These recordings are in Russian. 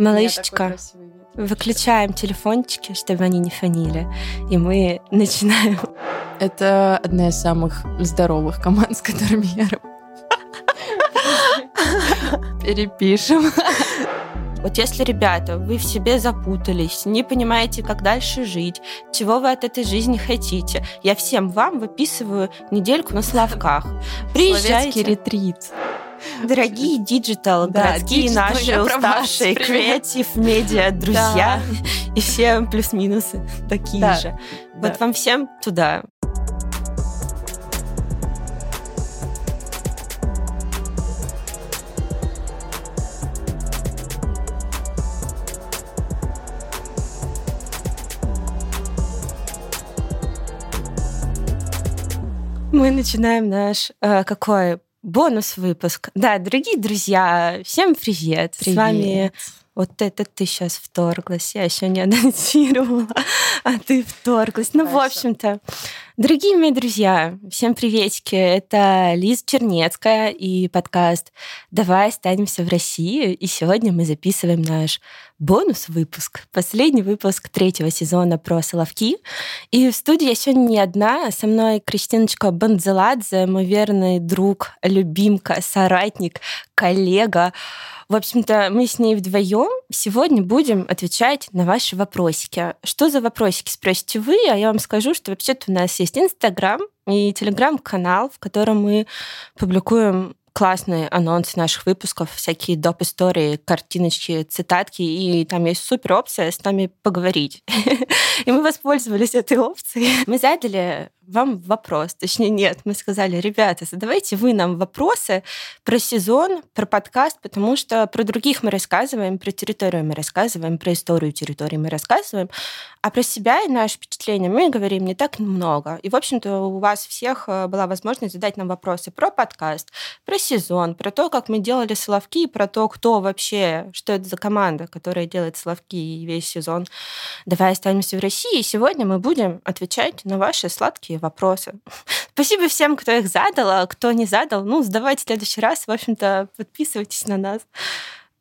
Малышечка, выключаем телефончики, чтобы они не фонили. И мы начинаем. Это одна из самых здоровых команд, с которыми я Перепишем. Вот если, ребята, вы в себе запутались, не понимаете, как дальше жить, чего вы от этой жизни хотите, я всем вам выписываю недельку на словках. Приезжайте. ретрит. Дорогие digital, да, городские digital, наши уставшие креатив, медиа, друзья да. и все плюс-минусы такие да. же. Да. Вот вам всем туда. Мы начинаем наш э, какой бонус выпуск. Да, дорогие друзья, всем привет. привет. С вами вот это ты сейчас вторглась, я еще не анонсировала, а ты вторглась. Ну, в общем-то, дорогие мои друзья, всем приветики. Это Лиза Чернецкая и подкаст «Давай останемся в России». И сегодня мы записываем наш бонус-выпуск, последний выпуск третьего сезона про Соловки. И в студии я сегодня не одна, со мной Кристиночка Банзеладзе, мой верный друг, любимка, соратник, коллега. В общем-то, мы с ней вдвоем сегодня будем отвечать на ваши вопросики. Что за вопросики, спросите вы, а я вам скажу, что вообще-то у нас есть Инстаграм и Телеграм-канал, в котором мы публикуем классные анонсы наших выпусков, всякие доп. истории, картиночки, цитатки, и там есть супер опция с нами поговорить. И мы воспользовались этой опцией. Мы задали вам вопрос. Точнее, нет, мы сказали, ребята, задавайте вы нам вопросы про сезон, про подкаст, потому что про других мы рассказываем, про территорию мы рассказываем, про историю территории мы рассказываем, а про себя и наши впечатления мы говорим не так много. И, в общем-то, у вас всех э, была возможность задать нам вопросы про подкаст, про сезон, про то, как мы делали Соловки, про то, кто вообще, что это за команда, которая делает Соловки и весь сезон. Давай останемся в России. Сегодня мы будем отвечать на ваши сладкие вопросы. Спасибо всем, кто их задал, а кто не задал. Ну, задавайте в следующий раз. В общем-то, подписывайтесь на нас.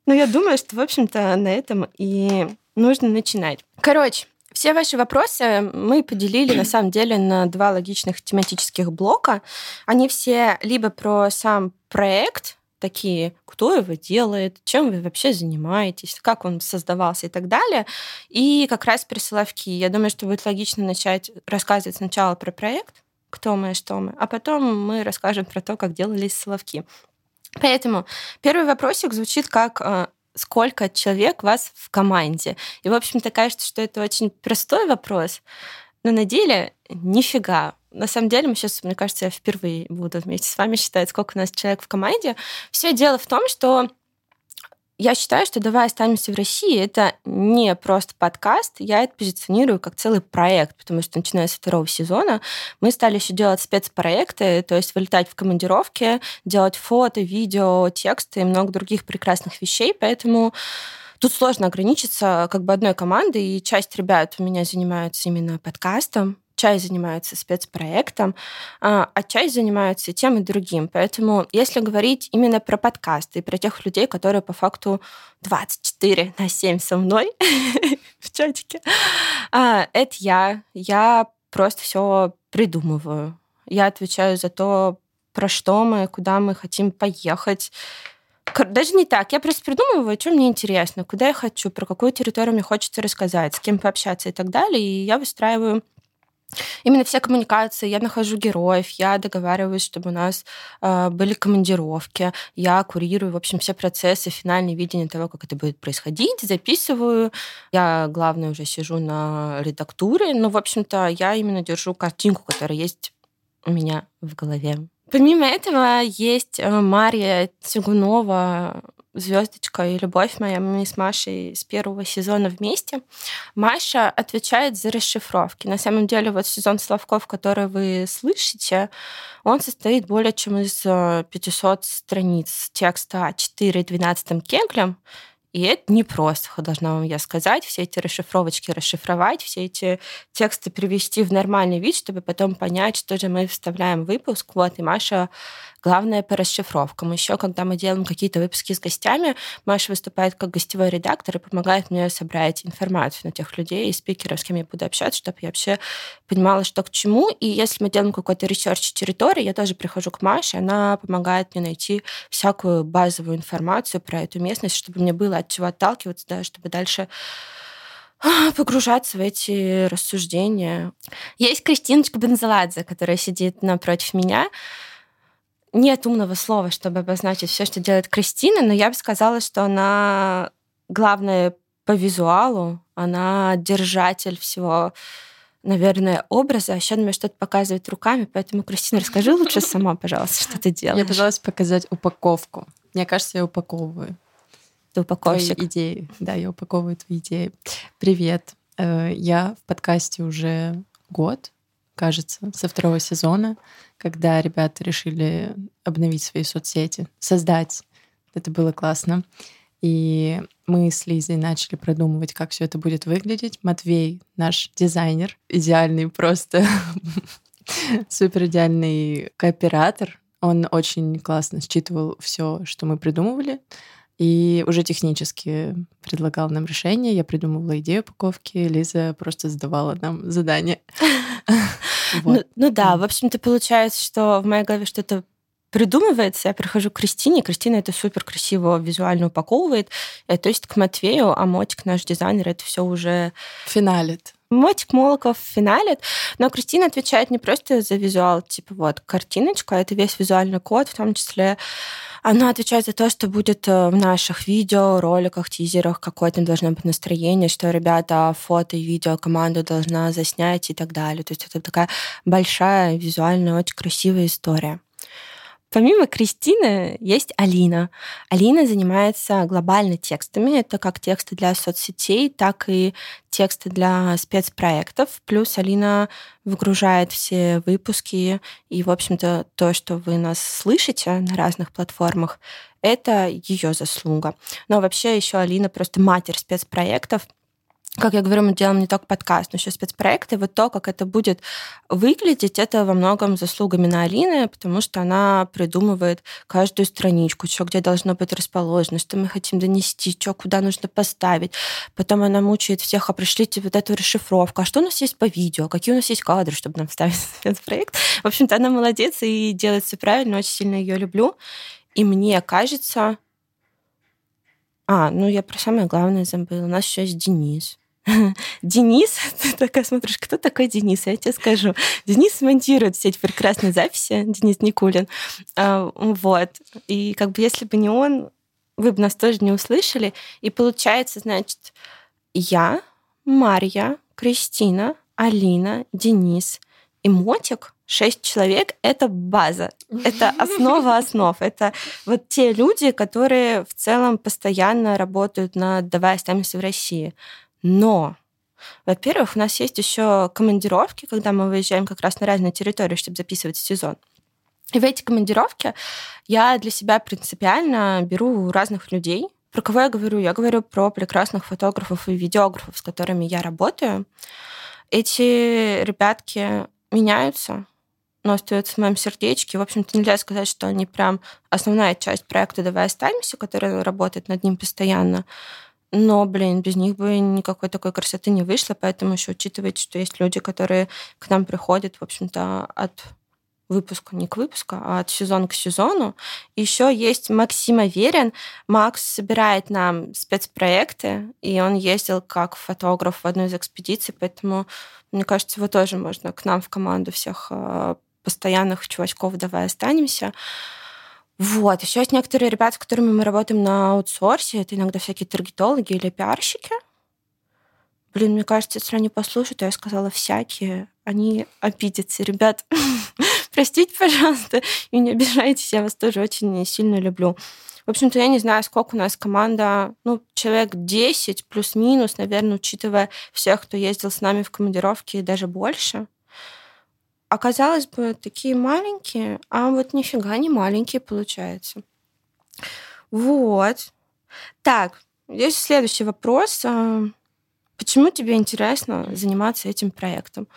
Ну, я думаю, что, в общем-то, на этом и нужно начинать. Короче, все ваши вопросы мы поделили на самом деле на два логичных тематических блока. Они все либо про сам проект, такие, кто его делает, чем вы вообще занимаетесь, как он создавался и так далее. И как раз про Соловки. Я думаю, что будет логично начать рассказывать сначала про проект, кто мы и что мы, а потом мы расскажем про то, как делались Соловки. Поэтому первый вопросик звучит как э, сколько человек вас в команде. И, в общем-то, кажется, что это очень простой вопрос, но на деле нифига. На самом деле, мы сейчас, мне кажется, я впервые буду вместе с вами считать, сколько у нас человек в команде. Все дело в том, что я считаю, что «Давай останемся в России» — это не просто подкаст, я это позиционирую как целый проект, потому что, начиная с второго сезона, мы стали еще делать спецпроекты, то есть вылетать в командировки, делать фото, видео, тексты и много других прекрасных вещей, поэтому Тут сложно ограничиться как бы одной командой, и часть ребят у меня занимаются именно подкастом, часть занимается спецпроектом, а, а часть занимается тем и другим. Поэтому если говорить именно про подкасты и про тех людей, которые по факту 24 на 7 со мной в чатике, а, это я. Я просто все придумываю. Я отвечаю за то, про что мы, куда мы хотим поехать, даже не так. Я просто придумываю, что мне интересно, куда я хочу, про какую территорию мне хочется рассказать, с кем пообщаться и так далее. И я выстраиваю Именно все коммуникации, я нахожу героев, я договариваюсь, чтобы у нас э, были командировки, я курирую, в общем, все процессы, финальное видение того, как это будет происходить, записываю. Я, главное, уже сижу на редактуре, но, в общем-то, я именно держу картинку, которая есть у меня в голове. Помимо этого есть э, Мария Тягунова, звездочка и любовь моя. Мы с Машей с первого сезона вместе. Маша отвечает за расшифровки. На самом деле, вот сезон Славков, который вы слышите, он состоит более чем из 500 э, страниц текста А4 12 кеглем. И это не просто, должна вам я сказать, все эти расшифровочки расшифровать, все эти тексты привести в нормальный вид, чтобы потом понять, что же мы вставляем в выпуск. Вот, и Маша главное по расшифровкам. Еще, когда мы делаем какие-то выпуски с гостями, Маша выступает как гостевой редактор и помогает мне собрать информацию на тех людей и спикеров, с кем я буду общаться, чтобы я вообще понимала, что к чему. И если мы делаем какой-то research территории, я тоже прихожу к Маше, она помогает мне найти всякую базовую информацию про эту местность, чтобы мне было от чего отталкиваться, да, чтобы дальше погружаться в эти рассуждения. Есть Кристиночка Бензеладзе, которая сидит напротив меня. Нет умного слова, чтобы обозначить все, что делает Кристина, но я бы сказала, что она главное по визуалу, она держатель всего наверное, образа, а еще мне что-то показывает руками, поэтому, Кристина, расскажи лучше сама, пожалуйста, что ты делаешь. Я пыталась показать упаковку. Мне кажется, я упаковываю. Ты упаковщик. Твои идеи. Да, я упаковываю твои идеи. Привет. Э, я в подкасте уже год, кажется, со второго сезона, когда ребята решили обновить свои соцсети, создать. Это было классно. И мы с Лизой начали продумывать, как все это будет выглядеть. Матвей, наш дизайнер, идеальный просто супер идеальный кооператор. Он очень классно считывал все, что мы придумывали. И уже технически предлагал нам решение. Я придумывала идею упаковки, Лиза просто задавала нам задание. Ну, ну да, в общем-то получается, что в моей голове что-то придумывается, я прихожу к Кристине, Кристина это супер красиво визуально упаковывает, э, то есть к Матвею, а Мотик, наш дизайнер, это все уже... Финалит. Мотик Молоков финалит, но Кристина отвечает не просто за визуал, типа вот картиночка, это весь визуальный код, в том числе она отвечает за то, что будет э, в наших видео, роликах, тизерах, какое там должно быть настроение, что ребята фото и видео команду должна заснять и так далее. То есть это такая большая, визуально очень красивая история. Помимо Кристины есть Алина. Алина занимается глобально текстами. Это как тексты для соцсетей, так и тексты для спецпроектов. Плюс Алина выгружает все выпуски. И, в общем-то, то, что вы нас слышите на разных платформах, это ее заслуга. Но вообще еще Алина просто матерь спецпроектов как я говорю, мы делаем не только подкаст, но еще спецпроекты. Вот то, как это будет выглядеть, это во многом заслугами на Алины, потому что она придумывает каждую страничку, что где должно быть расположено, что мы хотим донести, что куда нужно поставить. Потом она мучает всех, а пришлите вот эту расшифровку, а что у нас есть по видео, какие у нас есть кадры, чтобы нам вставить спецпроект. В общем-то, она молодец и делает все правильно, очень сильно ее люблю. И мне кажется, а, ну я про самое главное забыла. У нас еще есть Денис. Денис, ты такая смотришь, кто такой Денис? Я тебе скажу. Денис монтирует все эти прекрасные записи, Денис Никулин. А, вот. И как бы если бы не он, вы бы нас тоже не услышали. И получается, значит, я, Марья, Кристина, Алина, Денис и Мотик — шесть человек — это база, это основа основ. Это вот те люди, которые в целом постоянно работают над «Давай останемся в России». Но во-первых, у нас есть еще командировки, когда мы выезжаем как раз на разные территории, чтобы записывать сезон. И в эти командировки я для себя принципиально беру разных людей. Про кого я говорю? Я говорю про прекрасных фотографов и видеографов, с которыми я работаю. Эти ребятки меняются, но остаются в моем сердечке. В общем-то, нельзя сказать, что они прям основная часть проекта «Давай останемся», который работает над ним постоянно. Но, блин, без них бы никакой такой красоты не вышло, поэтому еще учитывайте, что есть люди, которые к нам приходят, в общем-то, от выпуска, не к выпуску, а от сезона к сезону. Еще есть Максим Аверин. Макс собирает нам спецпроекты, и он ездил как фотограф в одну из экспедиций, поэтому, мне кажется, его тоже можно к нам в команду всех э, постоянных чувачков «Давай останемся». Вот. Еще есть некоторые ребята, с которыми мы работаем на аутсорсе. Это иногда всякие таргетологи или пиарщики. Блин, мне кажется, если они послушают, я сказала всякие, они обидятся. Ребят, простите, пожалуйста, и не обижайтесь, я вас тоже очень сильно люблю. В общем-то, я не знаю, сколько у нас команда, ну, человек 10 плюс-минус, наверное, учитывая всех, кто ездил с нами в командировки, и даже больше оказалось бы, такие маленькие, а вот нифига не маленькие получается. Вот. Так, здесь следующий вопрос. А, почему тебе интересно заниматься этим проектом?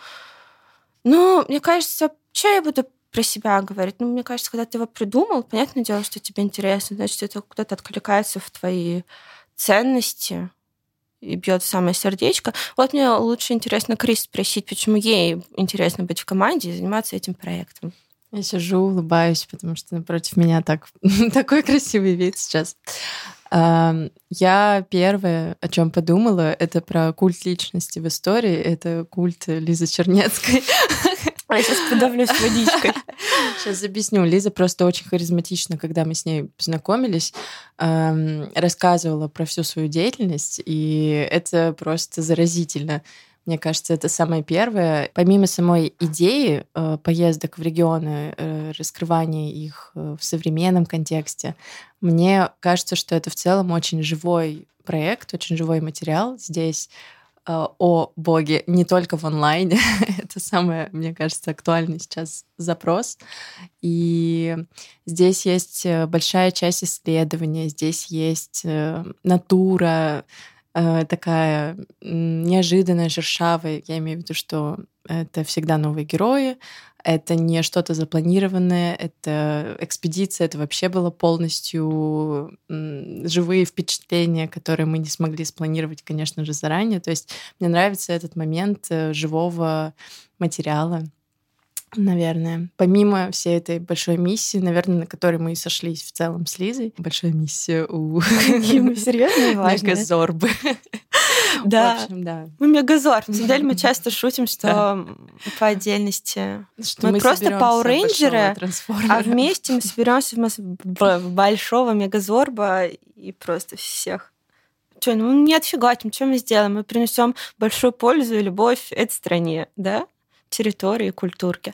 Ну, мне кажется, что я буду про себя говорить. Ну, мне кажется, когда ты его придумал, понятное дело, что тебе интересно, значит, это куда-то откликается в твои ценности и бьет в самое сердечко. Вот мне лучше интересно Крис спросить, почему ей интересно быть в команде и заниматься этим проектом. Я сижу, улыбаюсь, потому что напротив меня так, такой красивый вид сейчас. Я первое, о чем подумала, это про культ личности в истории. Это культ Лизы Чернецкой. А я сейчас подавлюсь водичкой. Сейчас объясню. Лиза просто очень харизматична, когда мы с ней познакомились, рассказывала про всю свою деятельность, и это просто заразительно. Мне кажется, это самое первое. Помимо самой идеи э, поездок в регионы, э, раскрывания их э, в современном контексте, мне кажется, что это в целом очень живой проект, очень живой материал. Здесь э, о Боге не только в онлайне. это самый, мне кажется, актуальный сейчас запрос. И здесь есть э, большая часть исследования, здесь есть э, натура, Э, такая неожиданная, шершавая. Я имею в виду, что это всегда новые герои, это не что-то запланированное, это экспедиция, это вообще было полностью живые впечатления, которые мы не смогли спланировать, конечно же, заранее. То есть мне нравится этот момент э, живого материала наверное. Помимо всей этой большой миссии, наверное, на которой мы и сошлись в целом с Лизой. Большая миссия у... Мы серьезно важно. Мегазорбы. Да. В общем, да. Мы мегазор. На самом деле мы часто шутим, что по отдельности что мы, мы просто Power а вместе мы соберемся в большого мегазорба и просто всех что, ну нет, фига, что мы сделаем? Мы принесем большую пользу и любовь этой стране, да? Территории, культурки.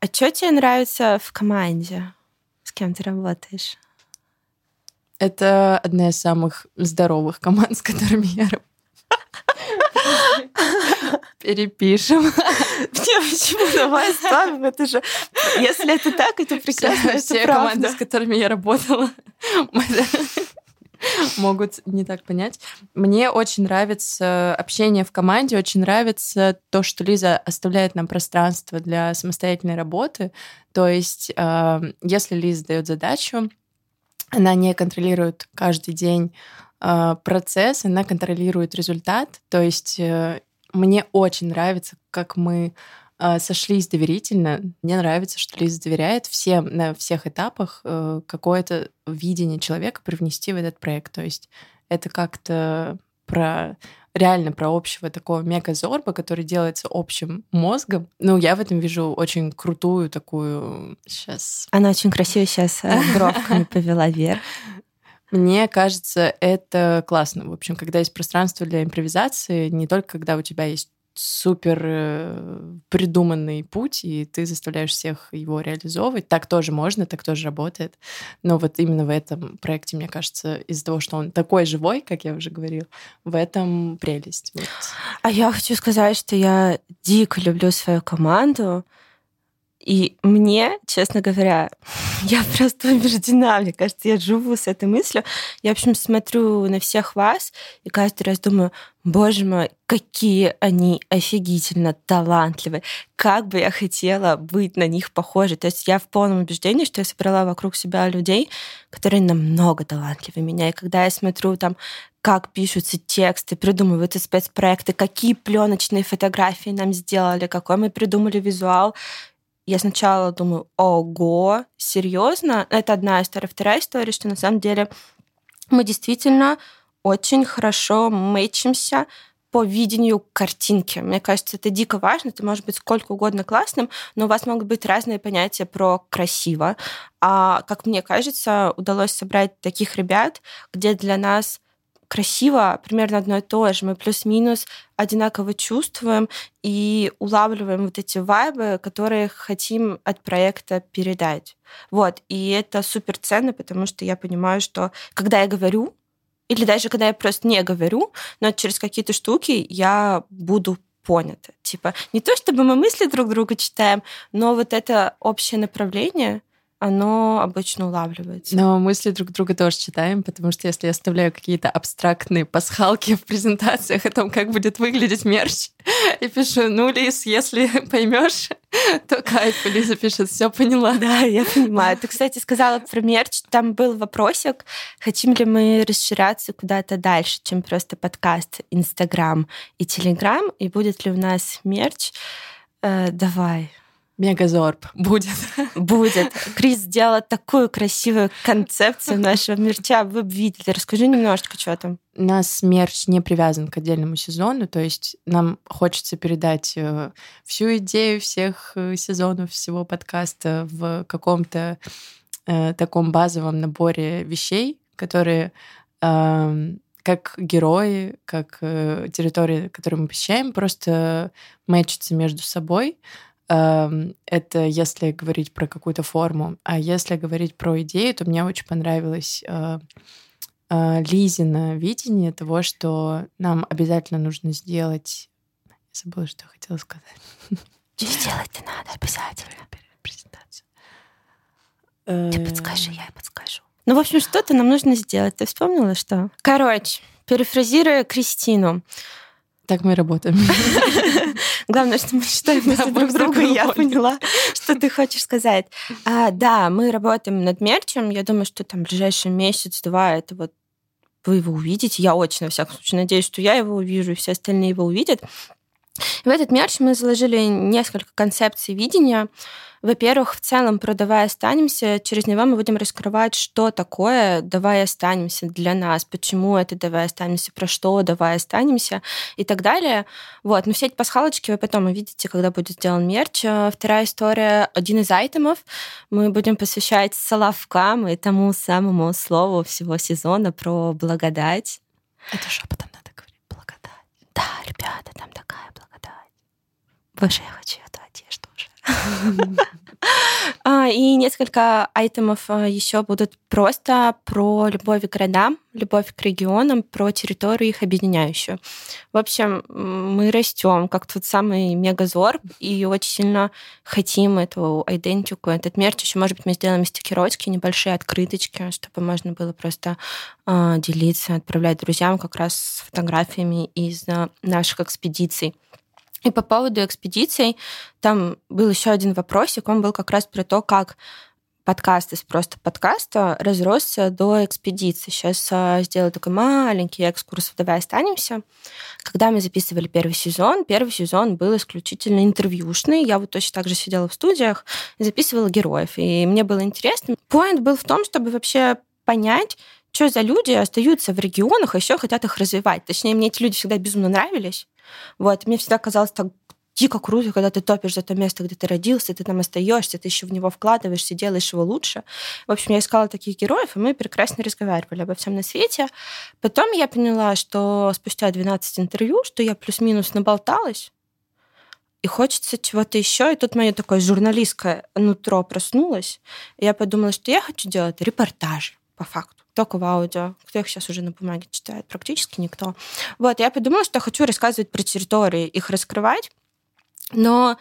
А что тебе нравится в команде? С кем ты работаешь? Это одна из самых здоровых команд, с которыми я работаю. Перепишем. Не, почему? Давай оставим. Это же... Если это так, это прекрасно. Все команды, с которыми я работала, могут не так понять. Мне очень нравится общение в команде, очень нравится то, что Лиза оставляет нам пространство для самостоятельной работы. То есть, э, если Лиза дает задачу, она не контролирует каждый день э, процесс, она контролирует результат. То есть э, мне очень нравится, как мы сошлись доверительно. Мне нравится, что Лиза доверяет всем на всех этапах э, какое-то видение человека привнести в этот проект. То есть это как-то про реально про общего такого мегазорба, который делается общим мозгом. Ну, я в этом вижу очень крутую такую сейчас. Она очень красиво сейчас э, бровками повела вверх. Мне кажется, это классно. В общем, когда есть пространство для импровизации, не только когда у тебя есть супер э, придуманный путь, и ты заставляешь всех его реализовывать. Так тоже можно, так тоже работает. Но вот именно в этом проекте, мне кажется, из-за того, что он такой живой, как я уже говорил, в этом прелесть. Вот. А я хочу сказать, что я дико люблю свою команду. И мне, честно говоря, я просто убеждена, мне кажется, я живу с этой мыслью. Я, в общем, смотрю на всех вас и каждый раз думаю, боже мой, какие они офигительно талантливые. Как бы я хотела быть на них похожей. То есть я в полном убеждении, что я собрала вокруг себя людей, которые намного талантливее меня. И когда я смотрю там, как пишутся тексты, придумываются спецпроекты, какие пленочные фотографии нам сделали, какой мы придумали визуал, я сначала думаю, ого, серьезно? Это одна история. Вторая история, что на самом деле мы действительно очень хорошо мэчимся по видению картинки. Мне кажется, это дико важно. Ты можешь быть сколько угодно классным, но у вас могут быть разные понятия про красиво. А, как мне кажется, удалось собрать таких ребят, где для нас красиво примерно одно и то же. Мы плюс-минус одинаково чувствуем и улавливаем вот эти вайбы, которые хотим от проекта передать. Вот. И это супер ценно, потому что я понимаю, что когда я говорю, или даже когда я просто не говорю, но через какие-то штуки я буду понята. Типа, не то чтобы мы мысли друг друга читаем, но вот это общее направление, оно обычно улавливается. Но мысли друг друга тоже читаем, потому что если я оставляю какие-то абстрактные пасхалки в презентациях о том, как будет выглядеть мерч, и пишу, ну, Лиз, если поймешь, то кайф. Лиза пишет, все поняла. Да, я понимаю. Ты, кстати, сказала про мерч. Там был вопросик, хотим ли мы расширяться куда-то дальше, чем просто подкаст, Инстаграм и Телеграм, и будет ли у нас мерч. Э, давай, Мегазорб будет. Будет. Крис сделала такую красивую концепцию нашего мерча. Вы бы видели. Расскажи немножечко, что там. У нас мерч не привязан к отдельному сезону, то есть нам хочется передать э, всю идею всех э, сезонов всего подкаста в каком-то э, таком базовом наборе вещей, которые э, как герои, как э, территории, которые мы посещаем, просто мэчатся между собой. Эм, это если говорить про какую-то форму. А если говорить про идею, то мне очень понравилось э, э, Лизина видение того, что нам обязательно нужно сделать... Я забыла, что я хотела сказать. Сделать надо обязательно. Презентацию. Ты подскажи, я подскажу. Ну, в общем, что-то нам нужно сделать. Ты вспомнила, что? Короче, перефразируя Кристину, так мы работаем. Главное, что мы читаем мысли друг друга, и я поняла, что ты хочешь сказать. А, да, мы работаем над мерчем. Я думаю, что там ближайший месяц-два это вот вы его увидите. Я очень, во всяком случае, надеюсь, что я его увижу, и все остальные его увидят. В этот мерч мы заложили несколько концепций видения. Во-первых, в целом про «Давай останемся», через него мы будем раскрывать, что такое «Давай останемся» для нас, почему это «Давай останемся», про что «Давай останемся» и так далее. Вот. Но все эти пасхалочки вы потом увидите, когда будет сделан мерч. А вторая история, один из айтемов мы будем посвящать соловкам и тому самому слову всего сезона про благодать. Это шепотом надо говорить, благодать. Да, ребята, там такая благодать. Боже, я хочу эту одежду уже. А, и несколько айтемов а, еще будут просто про любовь к городам, любовь к регионам, про территорию их объединяющую. В общем, мы растем как тот самый мегазор и очень сильно хотим эту идентику, этот мерч. Еще, может быть, мы сделаем стикерочки, небольшие открыточки, чтобы можно было просто э, делиться, отправлять друзьям как раз с фотографиями из наших экспедиций. И по поводу экспедиций, там был еще один вопросик, он был как раз про то, как подкаст из просто подкаста разросся до экспедиции. Сейчас а, сделаю такой маленький экскурс «Давай останемся». Когда мы записывали первый сезон, первый сезон был исключительно интервьюшный. Я вот точно так же сидела в студиях записывала героев. И мне было интересно. Поинт был в том, чтобы вообще понять, что за люди остаются в регионах, а еще хотят их развивать. Точнее, мне эти люди всегда безумно нравились. Вот, мне всегда казалось так дико круто, когда ты топишь за то место, где ты родился, ты там остаешься, ты еще в него вкладываешься, делаешь его лучше. В общем, я искала таких героев, и мы прекрасно разговаривали обо всем на свете. Потом я поняла, что спустя 12 интервью, что я плюс-минус наболталась, и хочется чего-то еще. И тут мое такое журналистское нутро проснулось. И я подумала, что я хочу делать репортажи, по факту только в аудио. Кто их сейчас уже на бумаге читает? Практически никто. Вот, я подумала, что хочу рассказывать про территории, их раскрывать, но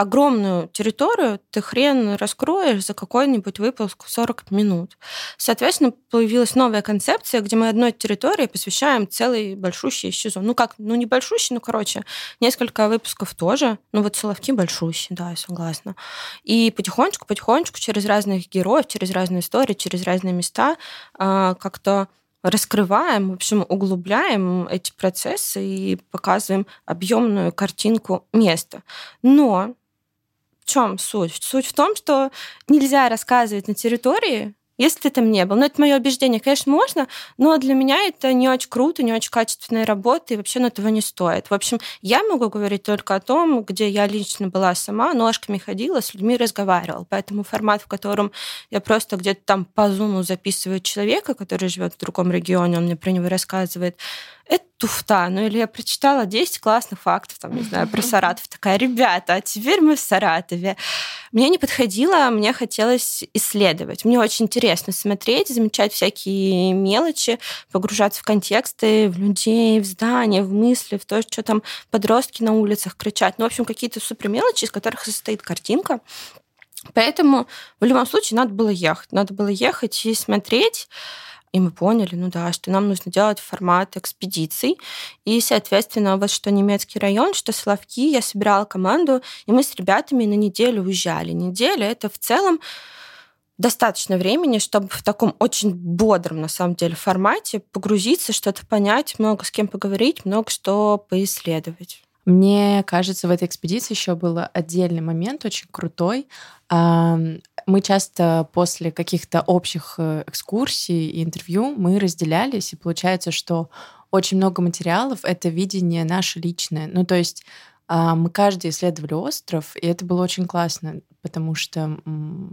огромную территорию ты хрен раскроешь за какой-нибудь выпуск в 40 минут. Соответственно, появилась новая концепция, где мы одной территории посвящаем целый большущий сезон. Ну как, ну не большущий, ну короче, несколько выпусков тоже. Ну вот Соловки большущий, да, я согласна. И потихонечку, потихонечку через разных героев, через разные истории, через разные места а, как-то раскрываем, в общем, углубляем эти процессы и показываем объемную картинку места. Но чем суть? Суть в том, что нельзя рассказывать на территории, если ты там не был. Но это мое убеждение. Конечно, можно, но для меня это не очень круто, не очень качественная работа, и вообще на этого не стоит. В общем, я могу говорить только о том, где я лично была сама, ножками ходила, с людьми разговаривала. Поэтому формат, в котором я просто где-то там по зуму записываю человека, который живет в другом регионе, он мне про него рассказывает, это туфта. Ну или я прочитала 10 классных фактов, там, не знаю, про Саратов. Такая, ребята, а теперь мы в Саратове. Мне не подходило, мне хотелось исследовать. Мне очень интересно смотреть, замечать всякие мелочи, погружаться в контексты, в людей, в здания, в мысли, в то, что там подростки на улицах кричат. Ну, в общем, какие-то супер мелочи, из которых состоит картинка. Поэтому в любом случае надо было ехать. Надо было ехать и смотреть. И мы поняли, ну да, что нам нужно делать формат экспедиций. И, соответственно, вот что немецкий район, что Соловки, я собирала команду, и мы с ребятами на неделю уезжали. Неделя — это в целом достаточно времени, чтобы в таком очень бодром, на самом деле, формате погрузиться, что-то понять, много с кем поговорить, много что поисследовать. Мне кажется, в этой экспедиции еще был отдельный момент, очень крутой. Мы часто после каких-то общих э, экскурсий и интервью мы разделялись, и получается, что очень много материалов — это видение наше личное. Ну, то есть а, мы каждый исследовали остров, и это было очень классно, потому что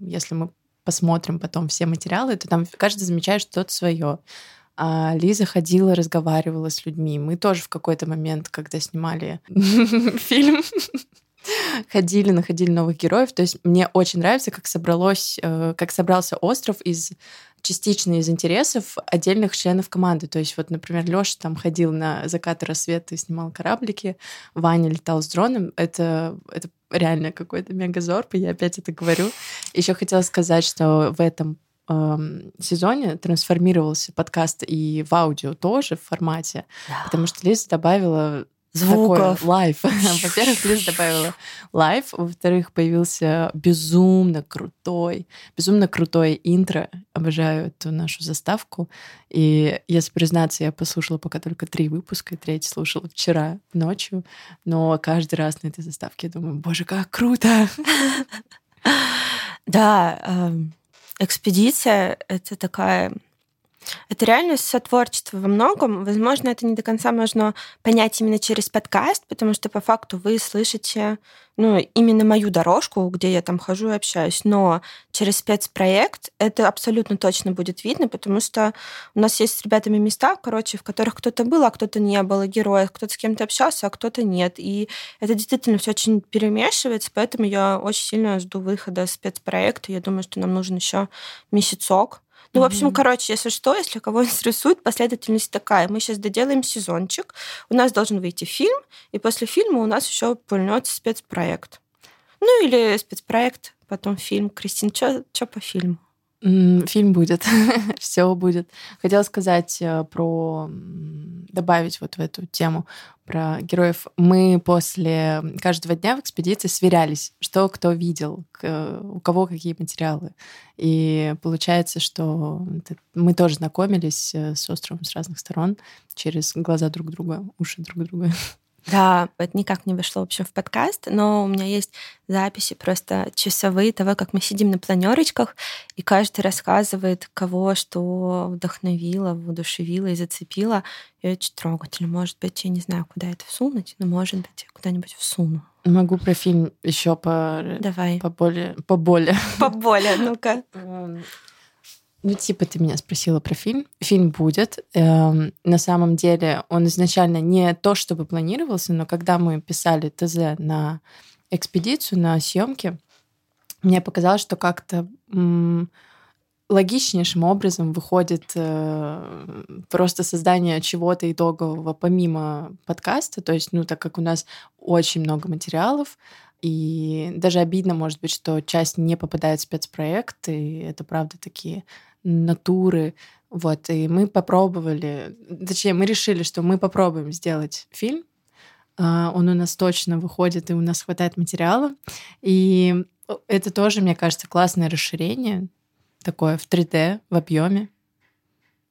если мы посмотрим потом все материалы, то там каждый замечает что-то свое. А Лиза ходила, разговаривала с людьми. Мы тоже в какой-то момент, когда снимали фильм, ходили, находили новых героев. То есть мне очень нравится, как собралось, э, как собрался остров из частично из интересов отдельных членов команды. То есть вот, например, Лёша там ходил на закат рассвета и снимал кораблики, Ваня летал с дроном. Это, это реально какой-то мегазорб, и я опять это говорю. Еще хотела сказать, что в этом эм, сезоне трансформировался подкаст и в аудио тоже в формате, да. потому что Лиза добавила звуков. Live. Во-первых, Лиз добавила live. Во-вторых, появился безумно крутой, безумно крутое интро. Обожаю эту нашу заставку. И, если признаться, я послушала пока только три выпуска, и третий слушала вчера ночью. Но каждый раз на этой заставке я думаю, боже, как круто! Да, эм, экспедиция — это такая это реально сотворчество во многом. Возможно, это не до конца можно понять именно через подкаст, потому что по факту вы слышите ну, именно мою дорожку, где я там хожу и общаюсь. Но через спецпроект это абсолютно точно будет видно, потому что у нас есть с ребятами места, короче, в которых кто-то был, а кто-то не был, и героя, кто-то с кем-то общался, а кто-то нет. И это действительно все очень перемешивается, поэтому я очень сильно жду выхода спецпроекта. Я думаю, что нам нужен еще месяцок, ну, в общем, короче, если что, если кого интересует, последовательность такая. Мы сейчас доделаем сезончик, у нас должен выйти фильм, и после фильма у нас еще пульнется спецпроект. Ну, или спецпроект, потом фильм. Кристин, что по фильму? Фильм будет, все будет. Хотела сказать э, про добавить вот в эту тему про героев. Мы после каждого дня в экспедиции сверялись, что кто видел, у кого какие материалы. И получается, что мы тоже знакомились э, с островом с разных сторон через глаза друг друга, уши друг друга. Да, это никак не вошло, в общем, в подкаст, но у меня есть записи просто часовые того, как мы сидим на планерочках, и каждый рассказывает, кого что вдохновило, воодушевило и зацепило. И очень трогательно. Может быть, я не знаю, куда это всунуть, но, может быть, я куда-нибудь всуну. Могу про фильм еще по... Давай. По более... По более. По более, ну-ка. Ну, типа, ты меня спросила про фильм. Фильм будет. Эм, на самом деле, он изначально не то, чтобы планировался, но когда мы писали ТЗ на экспедицию, на съемки, мне показалось, что как-то логичнейшим образом выходит э, просто создание чего-то итогового помимо подкаста. То есть, ну, так как у нас очень много материалов, и даже обидно, может быть, что часть не попадает в спецпроект, и это правда такие натуры. Вот, и мы попробовали, точнее, мы решили, что мы попробуем сделать фильм. А, он у нас точно выходит, и у нас хватает материала. И это тоже, мне кажется, классное расширение, такое в 3D, в объеме.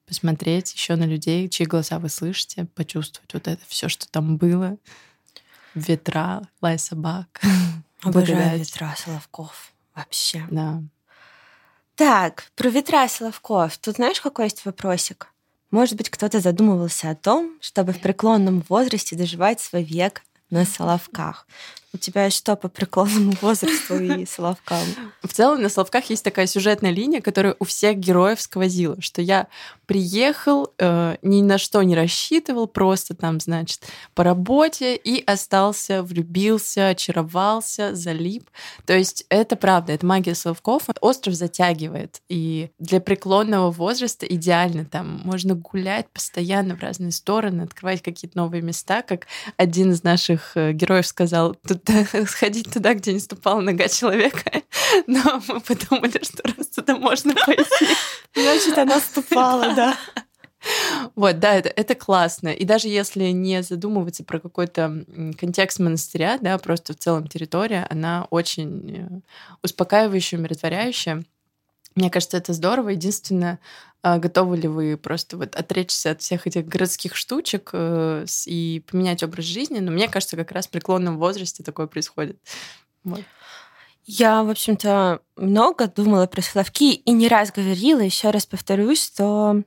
Посмотреть еще на людей, чьи голоса вы слышите, почувствовать вот это все, что там было. Ветра, лай собак. Обожаю ветра Соловков. Вообще. Да. Так, про ветра Соловков. Тут знаешь, какой есть вопросик? Может быть, кто-то задумывался о том, чтобы в преклонном возрасте доживать свой век на Соловках. У тебя что по преклонному возрасту и Соловкам? В целом на Соловках есть такая сюжетная линия, которая у всех героев сквозила, что я приехал, э, ни на что не рассчитывал, просто там, значит, по работе и остался, влюбился, очаровался, залип. То есть это правда, это магия Соловков. Остров затягивает, и для преклонного возраста идеально там можно гулять постоянно в разные стороны, открывать какие-то новые места, как один из наших э, героев сказал, тут сходить туда, где не ступала нога человека. Но мы подумали, что раз туда можно пойти. Значит, она ступала, да. Вот, да, это, это классно. И даже если не задумываться про какой-то контекст монастыря, да, просто в целом территория, она очень э, успокаивающая, умиротворяющая. Мне кажется, это здорово. Единственное, а, готовы ли вы просто вот отречься от всех этих городских штучек э, и поменять образ жизни? Но мне кажется, как раз в преклонном возрасте такое происходит. Вот. Я, в общем-то, много думала про Соловки и не раз говорила, еще раз повторюсь, что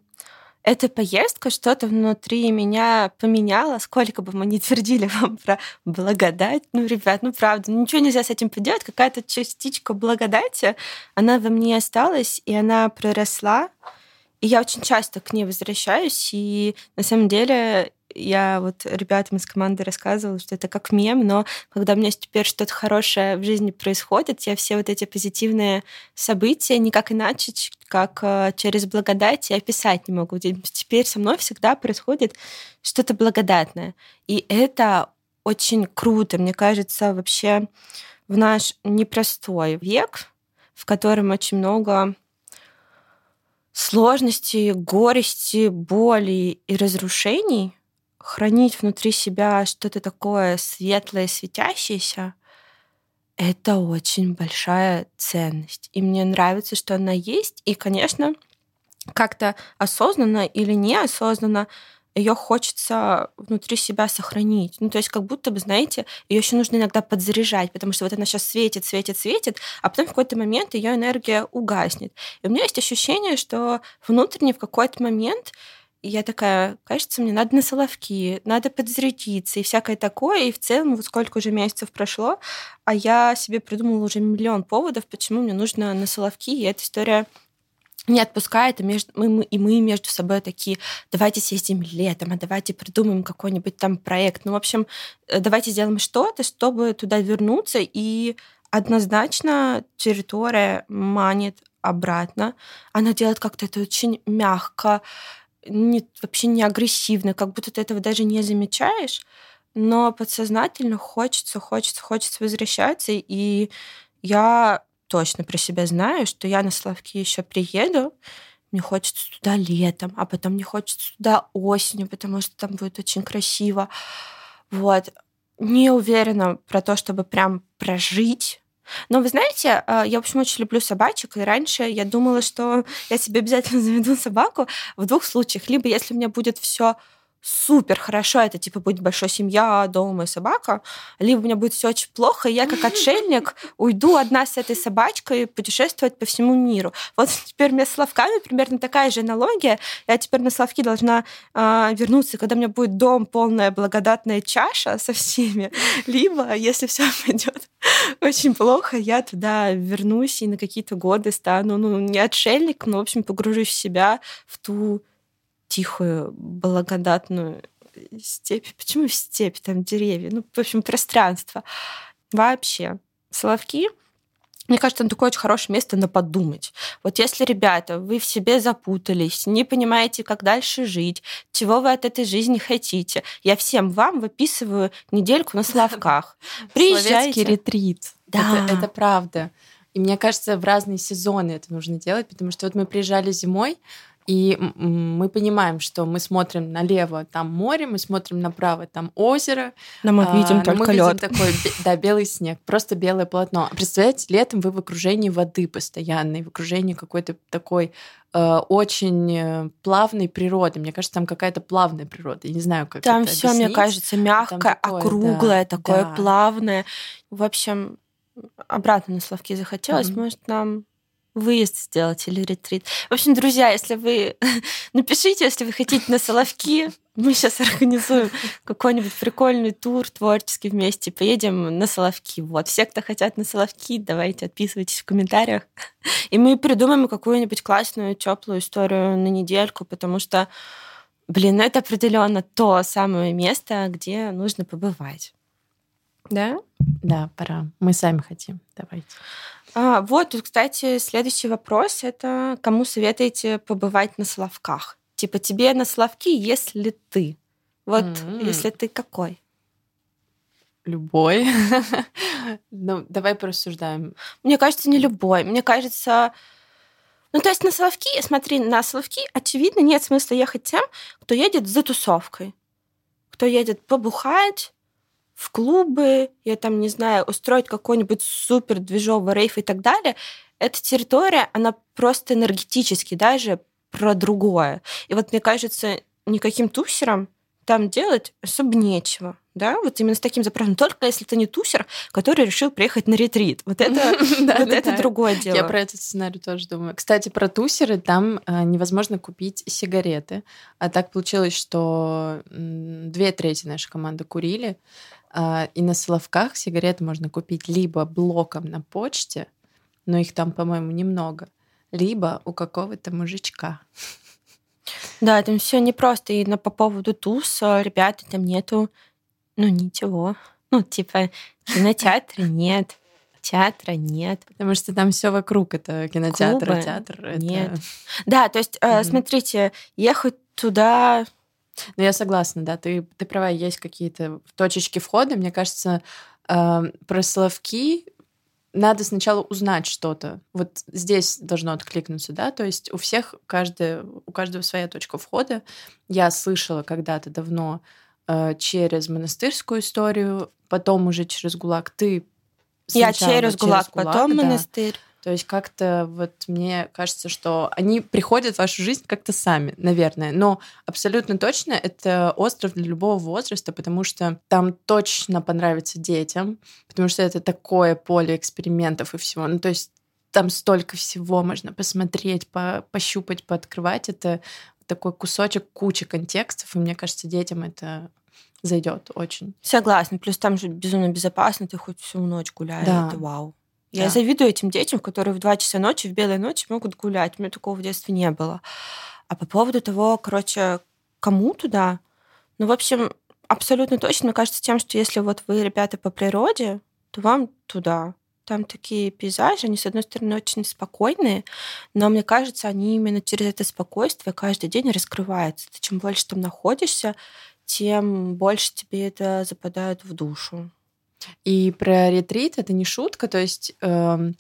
эта поездка что-то внутри меня поменяла, сколько бы мы ни твердили вам про благодать. Ну, ребят, ну правда, ничего нельзя с этим поделать. Какая-то частичка благодати, она во мне осталась, и она проросла. Я очень часто к ней возвращаюсь, и на самом деле я вот ребятам из команды рассказывала, что это как мем, но когда у меня теперь что-то хорошее в жизни происходит, я все вот эти позитивные события никак иначе, как э, через благодать я описать не могу. Теперь со мной всегда происходит что-то благодатное. И это очень круто, мне кажется, вообще в наш непростой век, в котором очень много сложностей, горести, боли и разрушений, хранить внутри себя что-то такое светлое, светящееся, это очень большая ценность. И мне нравится, что она есть. И, конечно, как-то осознанно или неосознанно ее хочется внутри себя сохранить. Ну, то есть как будто бы, знаете, ее еще нужно иногда подзаряжать, потому что вот она сейчас светит, светит, светит, а потом в какой-то момент ее энергия угаснет. И у меня есть ощущение, что внутренне в какой-то момент я такая, кажется, мне надо на соловки, надо подзарядиться и всякое такое. И в целом, вот сколько уже месяцев прошло, а я себе придумала уже миллион поводов, почему мне нужно на соловки. И эта история не отпускает, и, между, мы, и мы между собой такие, давайте съездим летом, а давайте придумаем какой-нибудь там проект. Ну, в общем, э, давайте сделаем что-то, чтобы туда вернуться, и однозначно территория манит обратно. Она делает как-то это очень мягко, не, вообще не агрессивно, как будто ты этого даже не замечаешь, но подсознательно хочется, хочется, хочется возвращаться, и я точно про себя знаю, что я на Славки еще приеду, мне хочется туда летом, а потом мне хочется туда осенью, потому что там будет очень красиво. Вот. Не уверена про то, чтобы прям прожить но вы знаете, а, я, в общем, очень люблю собачек, и раньше я думала, что я себе обязательно заведу собаку в двух случаях. Либо если у меня будет все супер хорошо, это типа будет большая семья, дом и собака, либо у меня будет все очень плохо, и я как отшельник уйду одна с этой собачкой путешествовать по всему миру. Вот теперь у меня с Славками примерно такая же аналогия. Я теперь на Славки должна э, вернуться, когда у меня будет дом, полная благодатная чаша со всеми, либо, если все пойдет очень плохо, я туда вернусь и на какие-то годы стану, ну, не отшельником, но, в общем, погружусь в себя, в ту тихую, благодатную степь. Почему степь? Там деревья. Ну, в общем, пространство. Вообще. Соловки мне кажется, это такое очень хорошее место на подумать. Вот если, ребята, вы в себе запутались, не понимаете, как дальше жить, чего вы от этой жизни хотите, я всем вам выписываю недельку на Славках. Приезжайте. ретрит. Да. Это, это правда. И мне кажется, в разные сезоны это нужно делать, потому что вот мы приезжали зимой, и мы понимаем, что мы смотрим налево, там море, мы смотрим направо, там озеро. Но мы видим а, только мы лед. такой, да, белый снег, просто белое полотно. А представляете, летом вы в окружении воды постоянной, в окружении какой-то такой э, очень э, плавной природы. Мне кажется, там какая-то плавная природа. Я не знаю, как там это все, мне кажется, мягкое, такое, округлое, да, такое да. плавное. В общем, обратно на Славки захотелось. Mm-hmm. Может, нам выезд сделать или ретрит. В общем, друзья, если вы... Напишите, если вы хотите на Соловки. Мы сейчас организуем какой-нибудь прикольный тур творческий вместе. Поедем на Соловки. Вот. Все, кто хотят на Соловки, давайте отписывайтесь в комментариях. И мы придумаем какую-нибудь классную, теплую историю на недельку, потому что, блин, это определенно то самое место, где нужно побывать. Да? Да, пора. Мы сами хотим. Давайте. А, вот, тут, кстати, следующий вопрос. Это кому советуете побывать на Славках? Типа тебе на Славки, если ты. Вот, mm-hmm. если ты какой? любой. ну, давай порассуждаем. Мне кажется, не любой. Мне кажется, ну, то есть на Соловки, смотри, на Соловки, очевидно, нет смысла ехать тем, кто едет за тусовкой, кто едет побухать, в клубы, я там, не знаю, устроить какой-нибудь супер движовый рейф и так далее, эта территория, она просто энергетически даже про другое. И вот мне кажется, никаким тусерам там делать особо нечего. Да, вот именно с таким запросом. Только если ты не тусер, который решил приехать на ретрит. Вот это, вот это другое дело. Я про этот сценарий тоже думаю. Кстати, про тусеры там э, невозможно купить сигареты. А так получилось, что две трети нашей команды курили. А, и на Соловках сигареты можно купить либо блоком на почте, но их там, по-моему, немного, либо у какого-то мужичка. Да, там все непросто. И на, по поводу туса, ребята, там нету, ну, ничего. Ну, типа, кинотеатра нет, театра нет. Потому что там все вокруг. Это кинотеатр, Клубы? театр. Нет. Это... Да, то есть, mm-hmm. смотрите, ехать туда ну, я согласна, да, ты, ты права, есть какие-то точечки входа. Мне кажется, э, про словки надо сначала узнать что-то. Вот здесь должно откликнуться, да, то есть у всех, каждый, у каждого своя точка входа. Я слышала когда-то давно э, через монастырскую историю, потом уже через ГУЛАГ. Ты Я через ГУЛАГ, через ГУЛАГ потом да. монастырь. То есть как-то вот мне кажется, что они приходят в вашу жизнь как-то сами, наверное. Но абсолютно точно это остров для любого возраста, потому что там точно понравится детям, потому что это такое поле экспериментов и всего. Ну, то есть там столько всего можно посмотреть, по пощупать, пооткрывать. Это такой кусочек кучи контекстов, и мне кажется, детям это зайдет очень. Согласна. Плюс там же безумно безопасно, ты хоть всю ночь гуляешь. Да. Это вау. Я да. завидую этим детям, которые в 2 часа ночи, в белой ночи могут гулять. У меня такого в детстве не было. А по поводу того, короче, кому туда, ну, в общем, абсолютно точно, мне кажется, тем, что если вот вы, ребята, по природе, то вам туда. Там такие пейзажи, они, с одной стороны, очень спокойные, но мне кажется, они именно через это спокойствие каждый день раскрываются. Ты чем больше там находишься, тем больше тебе это западает в душу. И про ретрит это не шутка, то есть эм,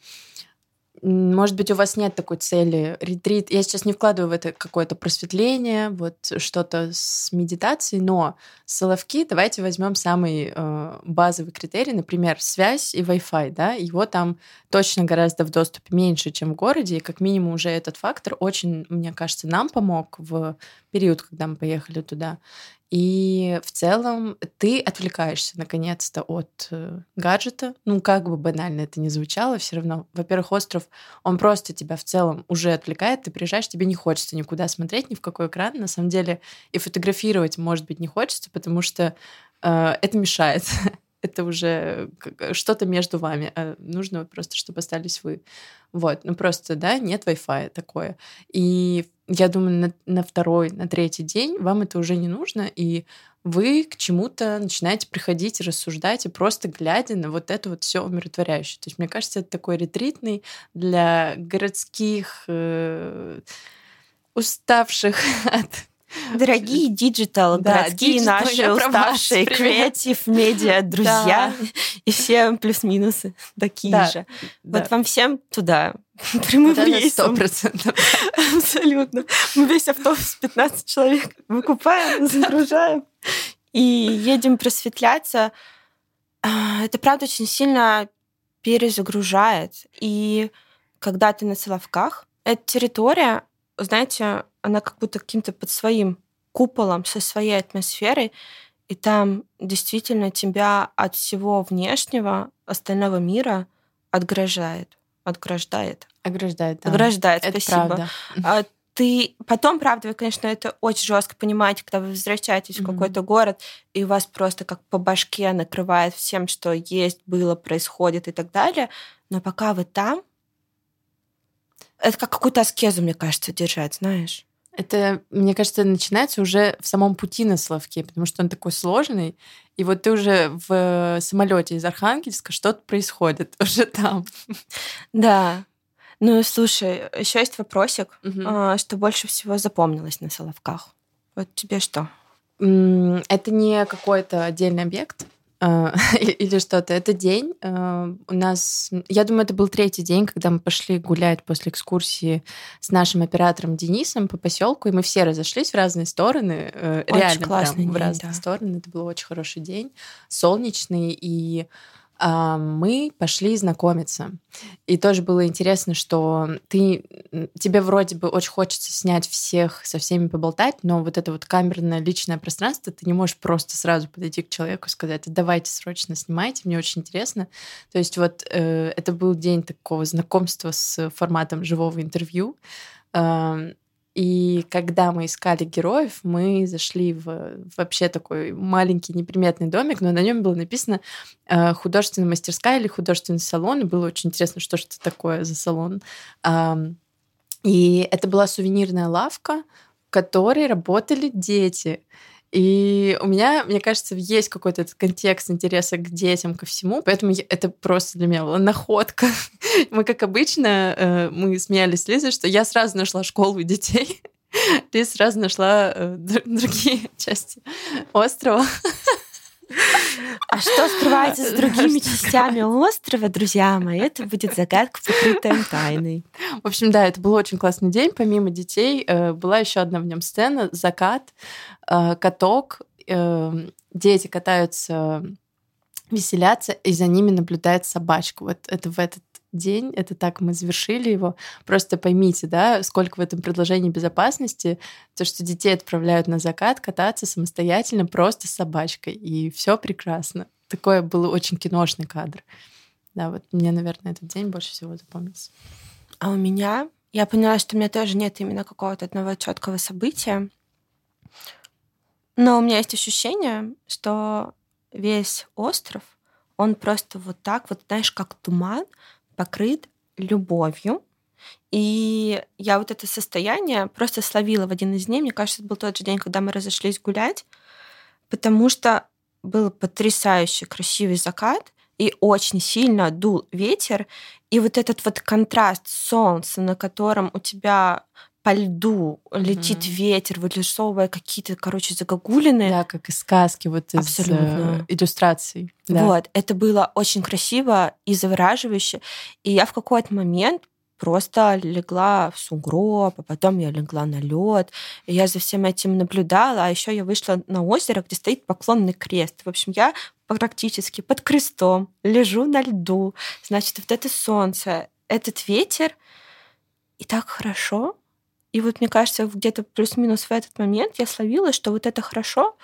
может быть, у вас нет такой цели ретрит. Я сейчас не вкладываю в это какое-то просветление, вот что-то с медитацией, но соловки давайте возьмем самый э, базовый критерий, например, связь и Wi-Fi, да, его там точно гораздо в доступе меньше, чем в городе, и как минимум уже этот фактор очень, мне кажется, нам помог в период, когда мы поехали туда. И в целом ты отвлекаешься наконец-то от э, гаджета. Ну, как бы банально это ни звучало, все равно, во-первых, остров, он просто тебя в целом уже отвлекает, ты приезжаешь, тебе не хочется никуда смотреть, ни в какой экран. На самом деле и фотографировать, может быть, не хочется, потому что э, это мешает. это уже что-то между вами. А нужно просто, чтобы остались вы. Вот, ну просто, да, нет Wi-Fi такое. И я думаю, на, на второй, на третий день вам это уже не нужно, и вы к чему-то начинаете приходить, рассуждать, и просто глядя на вот это вот все умиротворяющее. То есть, мне кажется, это такой ретритный для городских э, уставших от Дорогие digital, да, городские digital, наши уставшие креатив, медиа, друзья да. и все плюс-минусы такие да, же. Да. Вот вам всем туда. Прямым да, рейсом. процентов. Абсолютно. Мы весь автобус 15 человек выкупаем, загружаем и едем просветляться. А, это, правда, очень сильно перезагружает. И когда ты на Соловках, эта территория, знаете, она как будто каким-то под своим куполом, со своей атмосферой, и там действительно тебя от всего внешнего, остального мира отграждает. Отграждает. Ограждает, да. Ограждает, это спасибо. Правда. А ты потом, правда, вы, конечно, это очень жестко понимаете, когда вы возвращаетесь mm-hmm. в какой-то город, и вас просто как по башке накрывает всем, что есть, было, происходит и так далее. Но пока вы там, это как какую-то аскезу, мне кажется, держать, знаешь. Это, мне кажется, начинается уже в самом пути на Соловке, потому что он такой сложный. И вот ты уже в самолете из Архангельска, что-то происходит уже там. Да. Ну, слушай, еще есть вопросик, угу. что больше всего запомнилось на Соловках. Вот тебе что? Это не какой-то отдельный объект. э, или что-то. Это день. Э, у нас, я думаю, это был третий день, когда мы пошли гулять после экскурсии с нашим оператором Денисом по поселку, и мы все разошлись в разные стороны. Э, очень реально классный прям день, в разные да. стороны. Это был очень хороший день, солнечный и а, мы пошли знакомиться. И тоже было интересно, что ты, тебе вроде бы очень хочется снять всех, со всеми поболтать, но вот это вот камерное личное пространство, ты не можешь просто сразу подойти к человеку и сказать, давайте срочно снимайте, мне очень интересно. То есть вот э, это был день такого знакомства с форматом живого интервью. И когда мы искали героев, мы зашли в вообще такой маленький неприметный домик, но на нем было написано э, художественная мастерская или художественный салон. И было очень интересно, что же это такое за салон. И это была сувенирная лавка, в которой работали дети. И у меня, мне кажется, есть какой-то этот контекст интереса к детям, ко всему, поэтому это просто для меня была находка. Мы, как обычно, э, мы смеялись с Лизой, что я сразу нашла школу детей, Лиза сразу нашла э, другие части острова. А что скрывается с другими частями острова, друзья мои, это будет загадка, покрытая тайной. В общем, да, это был очень классный день. Помимо детей э, была еще одна в нем сцена, закат, э, каток, э, дети катаются веселятся, и за ними наблюдает собачка. Вот это в этот день, это так мы завершили его. Просто поймите, да, сколько в этом предложении безопасности, то, что детей отправляют на закат кататься самостоятельно просто с собачкой, и все прекрасно. Такой был очень киношный кадр. Да, вот мне, наверное, этот день больше всего запомнился. А у меня, я поняла, что у меня тоже нет именно какого-то одного четкого события, но у меня есть ощущение, что весь остров, он просто вот так, вот знаешь, как туман, покрыт любовью. И я вот это состояние просто словила в один из дней. Мне кажется, это был тот же день, когда мы разошлись гулять, потому что был потрясающий красивый закат, и очень сильно дул ветер, и вот этот вот контраст солнца, на котором у тебя по льду летит mm-hmm. ветер, вырисовывая какие-то, короче, загогулины. Да, как из сказки, вот из Абсолютно. Э, иллюстраций. Да. Вот, это было очень красиво и завораживающе. И я в какой-то момент просто легла в сугроб, а потом я легла на лед. И я за всем этим наблюдала, а еще я вышла на озеро, где стоит поклонный крест. В общем, я практически под крестом лежу на льду. Значит, вот это солнце, этот ветер, и так хорошо. И вот мне кажется, где-то плюс-минус в этот момент я словила, что вот это хорошо,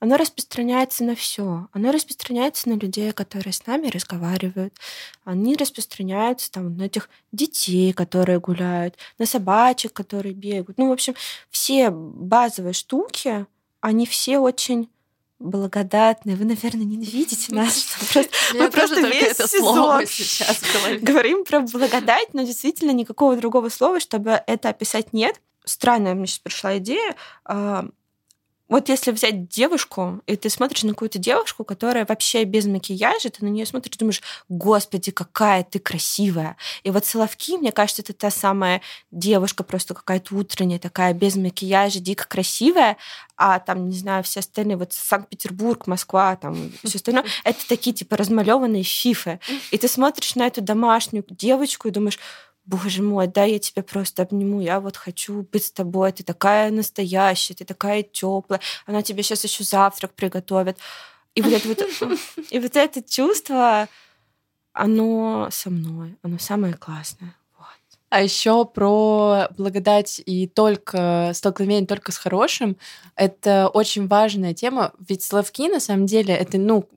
оно распространяется на все. Оно распространяется на людей, которые с нами разговаривают. Они распространяются там на этих детей, которые гуляют, на собачек, которые бегают. Ну, в общем, все базовые штуки, они все очень благодатные. Вы, наверное, ненавидите нас, что просто, мы просто весь это сейчас говорим про благодать, но действительно никакого другого слова, чтобы это описать, нет. Странная мне сейчас пришла идея. Вот если взять девушку, и ты смотришь на какую-то девушку, которая вообще без макияжа, ты на нее смотришь, думаешь, господи, какая ты красивая. И вот Соловки, мне кажется, это та самая девушка, просто какая-то утренняя, такая без макияжа, дико красивая, а там, не знаю, все остальные, вот Санкт-Петербург, Москва, там все остальное, это такие типа размалеванные фифы. И ты смотришь на эту домашнюю девочку и думаешь, боже мой, да, я тебя просто обниму, я вот хочу быть с тобой, ты такая настоящая, ты такая теплая, она тебе сейчас еще завтрак приготовит. И вот это вот, и вот это чувство, оно со мной, оно самое классное. А еще про благодать и только столкновение только с хорошим. Это очень важная тема. Ведь словки, на самом деле, это, ну,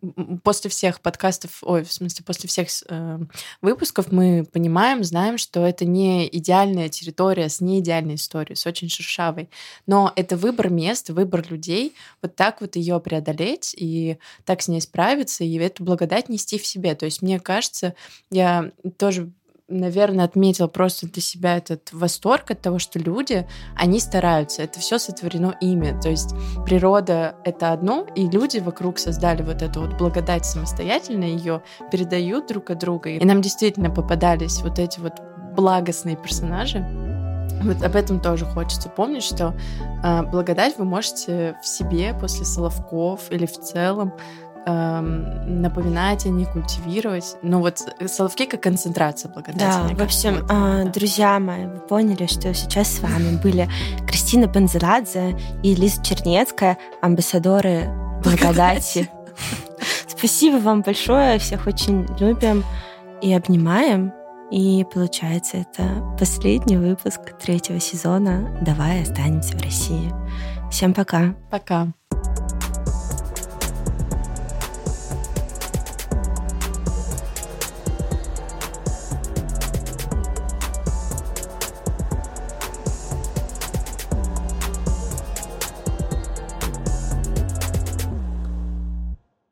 после всех подкастов, ой, в смысле, после всех э, выпусков мы понимаем, знаем, что это не идеальная территория с неидеальной историей, с очень шершавой. Но это выбор мест, выбор людей. Вот так вот ее преодолеть и так с ней справиться, и эту благодать нести в себе. То есть, мне кажется, я тоже наверное, отметил просто для себя этот восторг от того, что люди, они стараются. Это все сотворено ими. То есть природа — это одно, и люди вокруг создали вот эту вот благодать самостоятельно, ее передают друг от друга. И нам действительно попадались вот эти вот благостные персонажи. Вот об этом тоже хочется помнить, что э, благодать вы можете в себе после Соловков или в целом эм, напоминать о них, культивировать. Ну вот соловки как концентрация благодати. Да, в общем, э, друзья мои, вы поняли, что сейчас с вами были Кристина Бензеладзе и Лиза Чернецкая, амбассадоры благодати. Спасибо вам большое, всех очень любим и обнимаем. И получается, это последний выпуск третьего сезона «Давай останемся в России». Всем пока. Пока.